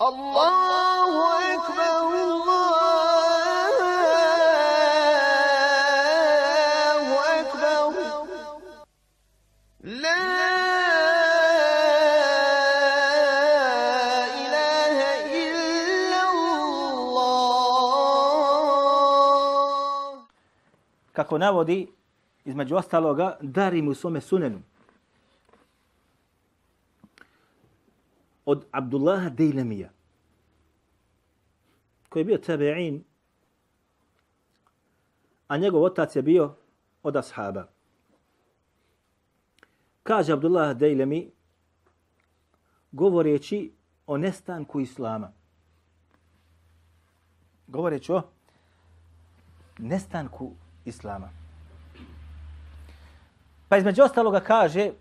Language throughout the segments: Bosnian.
الله أكبر الله أكبر لا إله إلا الله kako navodi između ostaloga Darim u svome sunenu. Od Abdullaha Dejlemija, koji je bio tabe'in, a njegov otac je bio od ashaba. Kaže Abdullah Dejlemi, govoreći o nestanku Islama. Govoreći o nestanku Islama. Pa između ostaloga kaže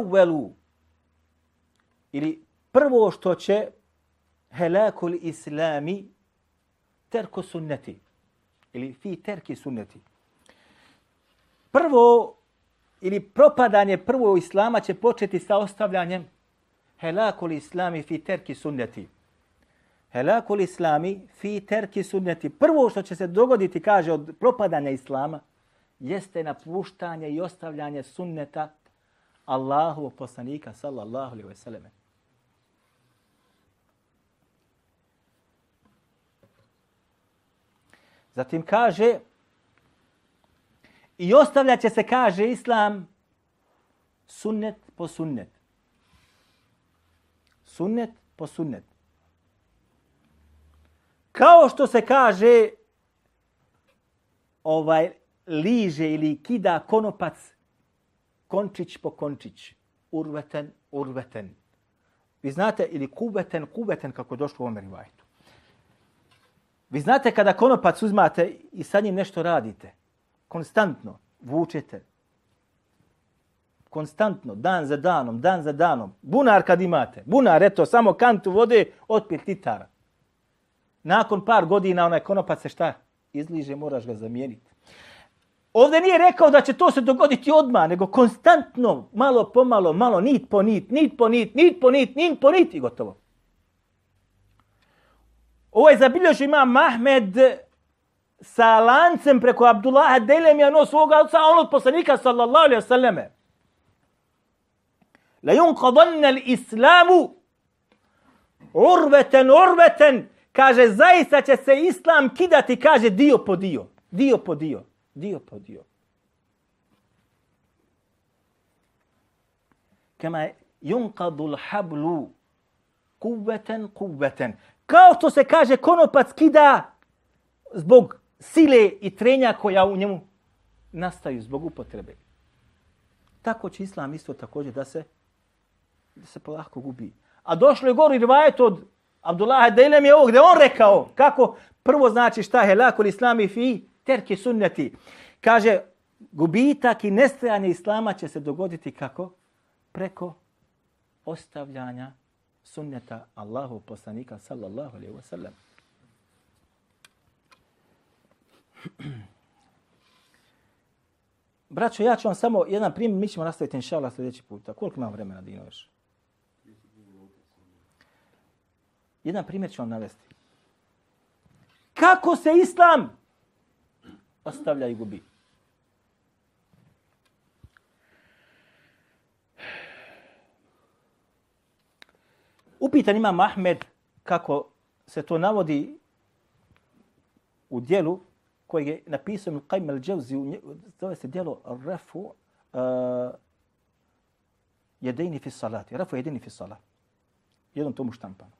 evvelu ili prvo što će helakul islami terko sunneti ili fi terki sunneti. Prvo ili propadanje prvo islama će početi sa ostavljanjem helakul islami fi terki sunneti. Helakul islami fi terki sunneti. Prvo što će se dogoditi, kaže, od propadanja islama, jeste napuštanje i ostavljanje sunneta Allahu poslanika, sallallahu alaihi ve selleme. Zatim kaže, i ostavlja će se, kaže, islam sunnet po sunnet. Sunnet po sunnet. Kao što se kaže ovaj liže ili kida konopac končić po končić. Urveten, urveten. Vi znate, ili kubeten, kubeten, kako je došlo u ovom rivajtu. Vi znate kada konopac uzmate i sa njim nešto radite, konstantno vučete, konstantno, dan za danom, dan za danom. Bunar kad imate, bunar, eto, samo kantu vode, otpit litara. Nakon par godina onaj konopac se šta? Izliže, moraš ga zamijeniti. Ovdje nije rekao da će to se dogoditi odmah, nego konstantno, malo po malo, malo, nit po nit, nit po nit, nit po nit, nit po nit i gotovo. Ovo je zabilježio ima Mahmed sa lancem preko Abdullaha Delemija no svoga oca, on od poslanika sallallahu alaihi wa sallame. La yunqadanna al-islamu urveten, urveten, kaže, zaista će se islam kidati, kaže, dio po dio, dio po dio, dio po dio. Kama yunqadu hablu kuvveten, kuvveten. Kao što se kaže, konopac kida zbog sile i trenja koja u njemu nastaju zbog upotrebe. Tako će islam isto također da se da se polako gubi. A došlo je gori rivajet od Abdullah Dejlem je ovo gdje on rekao kako prvo znači šta je lakul islami fi terke sunneti. Kaže gubitak i nestajanje islama će se dogoditi kako? Preko ostavljanja sunneta Allahu poslanika sallallahu alaihi wa sallam. Braćo, ja ću vam samo jedan primjer, mi ćemo nastaviti inšala sljedeći puta. Koliko imam vremena, Dino, još? Jedan primjer ću vam navesti. Kako se islam Pa ostavlja i gubi? Upitan ima Mahmed kako se to navodi u dijelu koji je napisao Ibn Qayyim al-Jawzi, zove se dijelo Rafu uh, jedini fi salati. Rafu jedini fi salati. Jednom tomu štampano.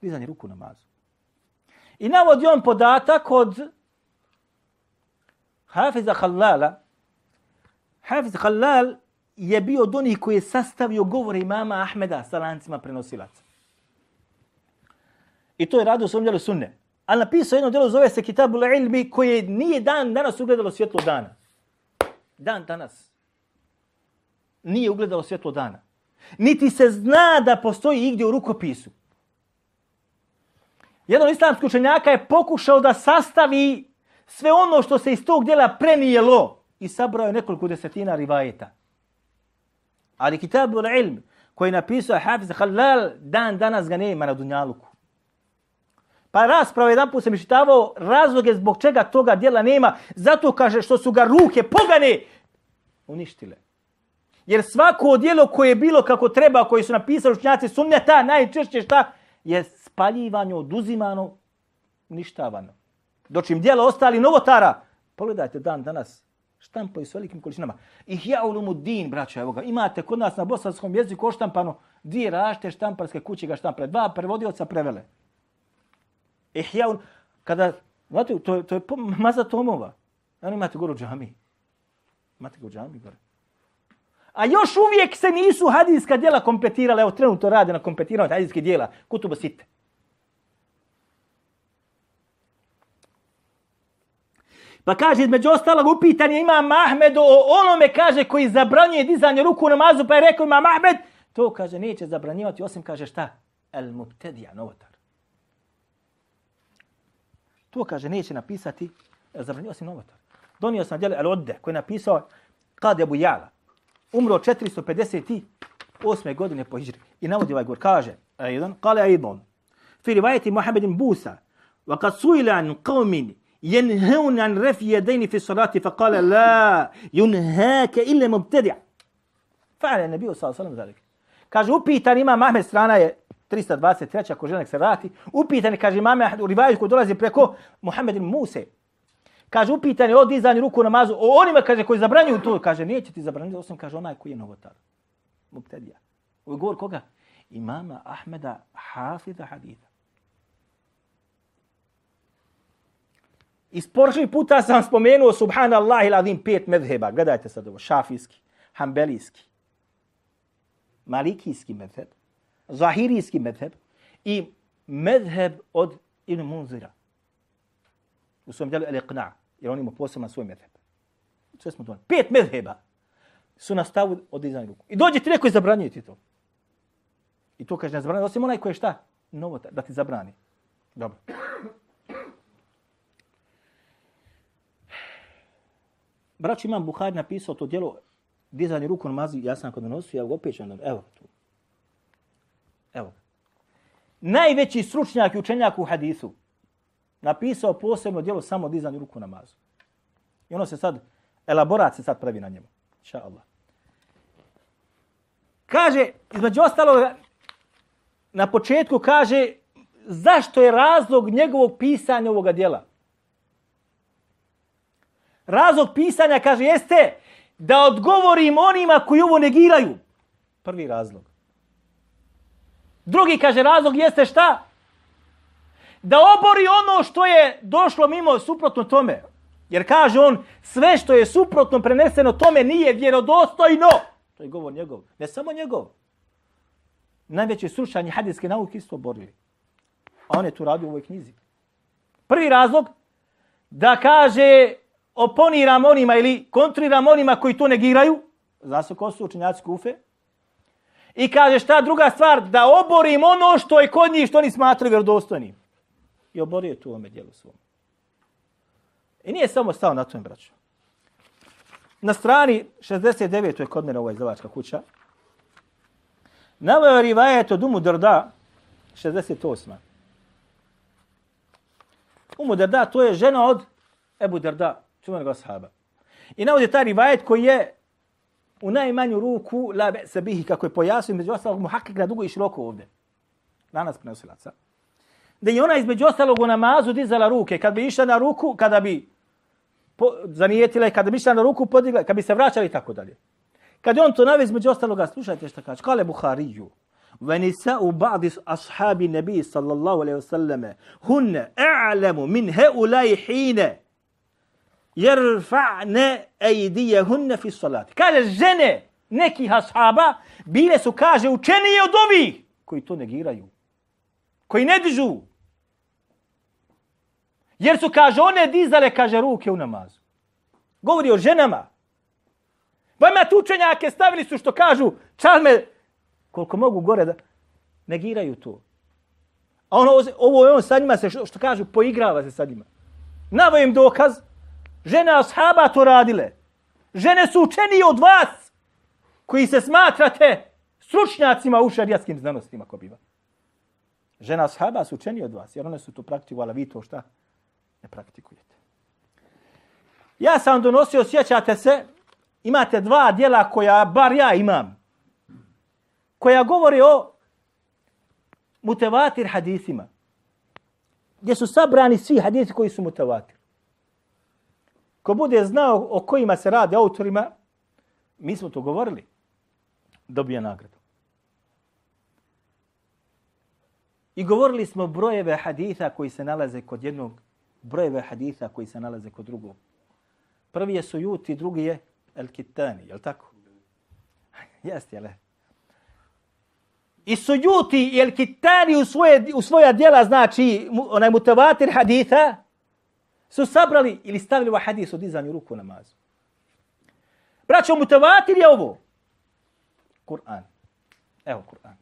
Dizanje ruku namazu. I navodi on podatak od Hafiza Khalala. Hafiz Khalal je bio od onih koji je sastavio govore imama Ahmeda sa lancima prenosilaca. I to je radio u svom djelu sunne. Ali napisao jedno djelo, zove se Kitabul Ilmi, koje nije dan danas ugledalo svjetlo dana. Dan danas. Nije ugledalo svjetlo dana. Niti se zna da postoji igdje u rukopisu. Jedan islamski učenjaka je pokušao da sastavi sve ono što se iz tog djela prenijelo i sabrao je nekoliko desetina rivajeta. Ali Kitabu ilm koji je napisao Hafiz Halal, dan danas ga nema na Dunjaluku. Pa rasprava jedan put sam išitavao razloge zbog čega toga dijela nema. Zato kaže što su ga ruke pogane uništile. Jer svako dijelo koje je bilo kako treba, koji su napisali učenjaci sunneta, najčešće šta je spaljivano, oduzimano, uništavano. Dočim dijelo ostali novotara, pogledajte dan danas, štampaju s velikim količinama. Ihja ulumu din, braćo, evo ga. Imate kod nas na bosanskom jeziku oštampano dvije rašte štamparske kuće ga štampale. Dva prevodioca prevele. E, Ihja kada, znate, to, to je maza tomova. Ano imate gore u džami. Imate ga u džami gore. A još uvijek se nisu hadijska djela kompletirala. Evo, trenutno rade na kompletiranju hadijskih djela. Kutuba site. Pa kaže, između ostalog, upitan je Imam Ahmed o onome, kaže, koji zabranjuje dizanje ruku u namazu, pa je rekao Imam Ahmed, to, kaže, neće zabranjivati, osim, kaže, šta? El mubtedija, novotar. To, kaže, neće napisati, e, zabranjuje, osim novotar. Donio sam djelo El Odde, koji je napisao Kad Abu Jala. Umro 458. godine po Hijri. I navodi ovaj govor, kaže, jedan, kale Aidon, fi rivajeti Muhammedin Busa, wa kad suila an ينهون عن رفع يدين في الصلاة فقال لا ينهاك إلا مبتدع فعل النبي صلى الله عليه وسلم ذلك kaže upitan ima Mahmed strana je 323 ako žele se vrati upitan kaže imam u rivaju koji dolazi preko Muhammed ibn Muse kaže upitan je o dizanju ruku na namazu o onima kaže koji zabranjuju to kaže neće ti zabraniti osim kaže onaj koji je novotar mubtedija ovo govor koga imama Ahmeda hafiza haditha Iz prošli puta sam spomenuo, subhanallah iladim, pet medheba. Gledajte sad ovo, šafijski, hambelijski, malikijski medheb, zahirijski medheb i medheb od Ibn Munzira. U svom djelu El-Iqna, jer on ima posebno svoj medheb. Sve smo donali. Pet medheba su na stavu od dizanja ruku. I dođe ti neko i zabranjuje ti to. I to kaže ne zabranjuje, osim onaj koji je šta? Novo, da ti zabrani. Dobro. Brać imam Buhari napisao to djelo dizanje ruku namazi, ja sam kod donosio, ja ga opet evo tu. Evo. Najveći stručnjak i učenjak u hadisu napisao posebno djelo samo dizanje ruku namazu. I ono se sad, elaborat se sad pravi na njemu. Inša Allah. Kaže, između ostalog, na početku kaže, zašto je razlog njegovog pisanja ovoga djela? Razlog pisanja, kaže, jeste da odgovorim onima koji ovo negiraju. Prvi razlog. Drugi, kaže, razlog jeste šta? Da obori ono što je došlo mimo suprotno tome. Jer kaže on, sve što je suprotno preneseno tome nije vjerodostojno. To je govor njegov. Ne samo njegov. Najveće slušanje hadijske nauke isto borili. A on je tu radio u ovoj knjizi. Prvi razlog, da kaže oponiram onima ili kontriram onima koji to negiraju, zna se ko su učenjaci kufe, i kaže šta druga stvar, da oborim ono što je kod njih, što oni smatraju vjerodostojnim. I oborio tu ome dijelu svom. I nije samo stao na tom, braću. Na strani 69. je kod mene ova izdavačka kuća. Navio je rivajet od Umu Drda, 68. Umu Drda, to je žena od Ebu Drda, čuvenog ashaba. I navodi taj rivajet koji je u najmanju ruku la be se bihi, kako je pojasnio, među ostalog mu hakik na dugo i široko ovde. Danas prenosilaca. Da je ona između ostalog u namazu dizala ruke. Kad bi išla na ruku, kada bi po, zanijetila i kada bi išla na ruku, podigla, kad bi se vraćali i tako dalje. Kad on to navez između ostaloga, slušajte što kaže. Kale Buhariju. ونساء بعض أصحاب النبي صلى الله عليه وسلم هن أعلم من هؤلاء حين jerfa'ne ejdijehunne fi salati. Kaže, žene nekih ashaba bile su, kaže, učenije od ovih koji to negiraju. Koji ne dižu. Jer su, kaže, one dizale, kaže, ruke u namazu. Govori o ženama. Pa ima tu učenjake, stavili su što kažu, čalme, koliko mogu gore da negiraju to. A ono, ovo je on sa njima se, što, što kažu, poigrava se sa njima. Navo im dokaz, Žene ashaba to radile. Žene su učenije od vas. koji se smatrate stručnjacima u šarijatskim znanostima ko biva. Žena ashaba su učeni od vas, jer one su to praktikovali, vi to šta ne praktikujete. Ja sam donosio, sjećate se, imate dva dijela koja bar ja imam, koja govori o mutevatir hadisima, gdje su sabrani svi hadisi koji su mutevatir. Ko bude znao o kojima se radi autorima, mi smo to govorili, dobija nagradu. I govorili smo brojeve haditha koji se nalaze kod jednog, brojeve haditha koji se nalaze kod drugog. Prvi je Sujuti, drugi je El Kitani, je li tako? Jeste, jel? I Sujuti i El Kitani u, svoje, u svoja djela, znači onaj mutavatir haditha, su sabrali ili stavili ovaj u hadis o dizanju ruku namazu. Braćo, mutavatir je ovo. Kur'an. Evo Kur'an.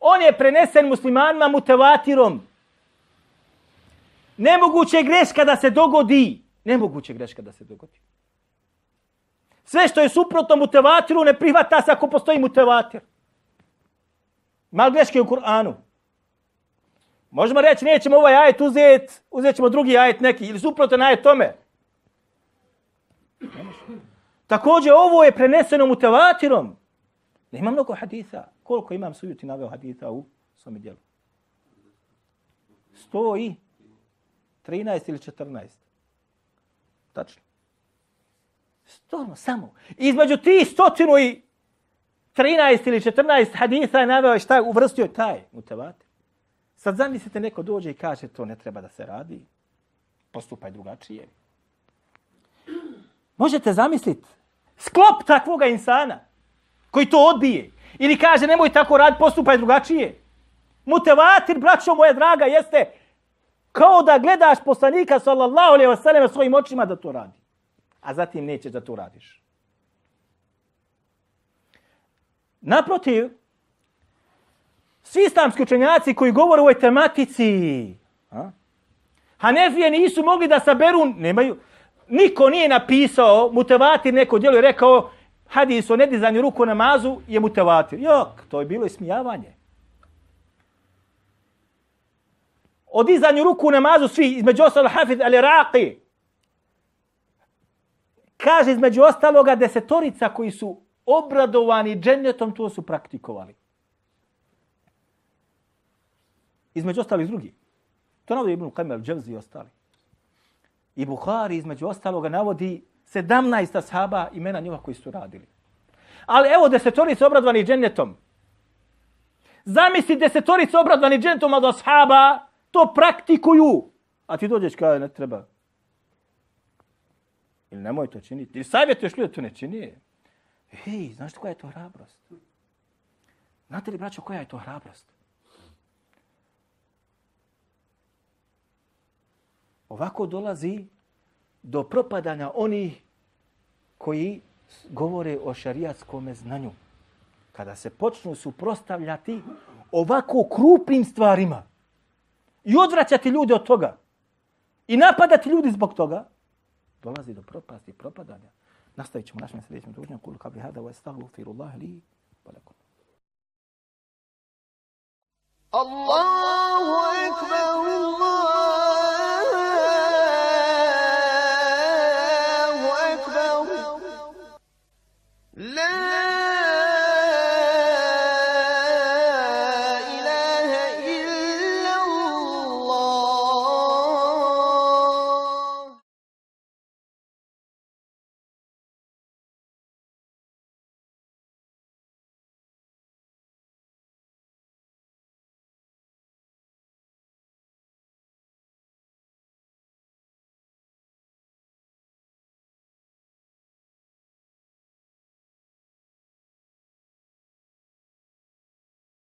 On je prenesen muslimanima mutavatirom. Nemoguće je greška da se dogodi. Nemoguće je greška da se dogodi. Sve što je suprotno mutavatiru ne prihvata se ako postoji mutavatir. Mal greške u Kur'anu. Možemo reći, nećemo ovaj ajet uzeti, uzet ćemo drugi ajet neki, ili suprotno na ajet tome. Također, ovo je preneseno mutevatirom. Ne ima mnogo haditha. Koliko imam sujuti naveo haditha u svome dijelu? 100 i 13 ili 14. Tačno. Stvarno, samo. Između ti stotinu i 13 ili 14 haditha je naveo šta je uvrstio taj mutavatir. Sad zamislite neko dođe i kaže to ne treba da se radi. Postupaj drugačije. Možete zamisliti sklop takvoga insana koji to odbije. Ili kaže nemoj tako rad, postupaj drugačije. Mutevatir, braćo moje draga, jeste kao da gledaš poslanika sallallahu alaihi ve sellem svojim očima da to radi. A zatim nećeš da to radiš. Naprotiv, svi islamski učenjaci koji govore o ovoj tematici, a? Hanefije nisu mogli da saberu, nemaju, niko nije napisao, mutevatir neko djelo i rekao, hadis o nedizanju ruku namazu je mutevatir. Jok, to je bilo ismijavanje. O dizanju ruku namazu svi, između ostalo Hafiz al-Iraqi, kaže između ostaloga desetorica koji su obradovani džennetom, to su praktikovali. Između ostalih drugi. To navodi Ibn Qajmer al-Džavzi i ostali. I Bukhari između ostaloga navodi 17 ashaba imena njima koji su radili. Ali evo desetorice obradvani džennetom. Zamisli desetorice obradvani džennetom od ashaba, to praktikuju. A ti dođeš kada ne treba. Ili nemoj to činiti. Ili savjetuješ ljudi to ne čini. Hej, znaš koja je to hrabrost? Znate li, braćo, koja je to hrabrost? Ovako dolazi do propadanja onih koji govore o šariatskom znanju. Kada se počnu suprostavljati ovako krupnim stvarima i odvraćati ljude od toga i napadati ljudi zbog toga, dolazi do propasti i propadanja. Nastavit ćemo našem sljedećem družnjem. Kulu kabli hada wa estagfirullahi li wa lakum. الله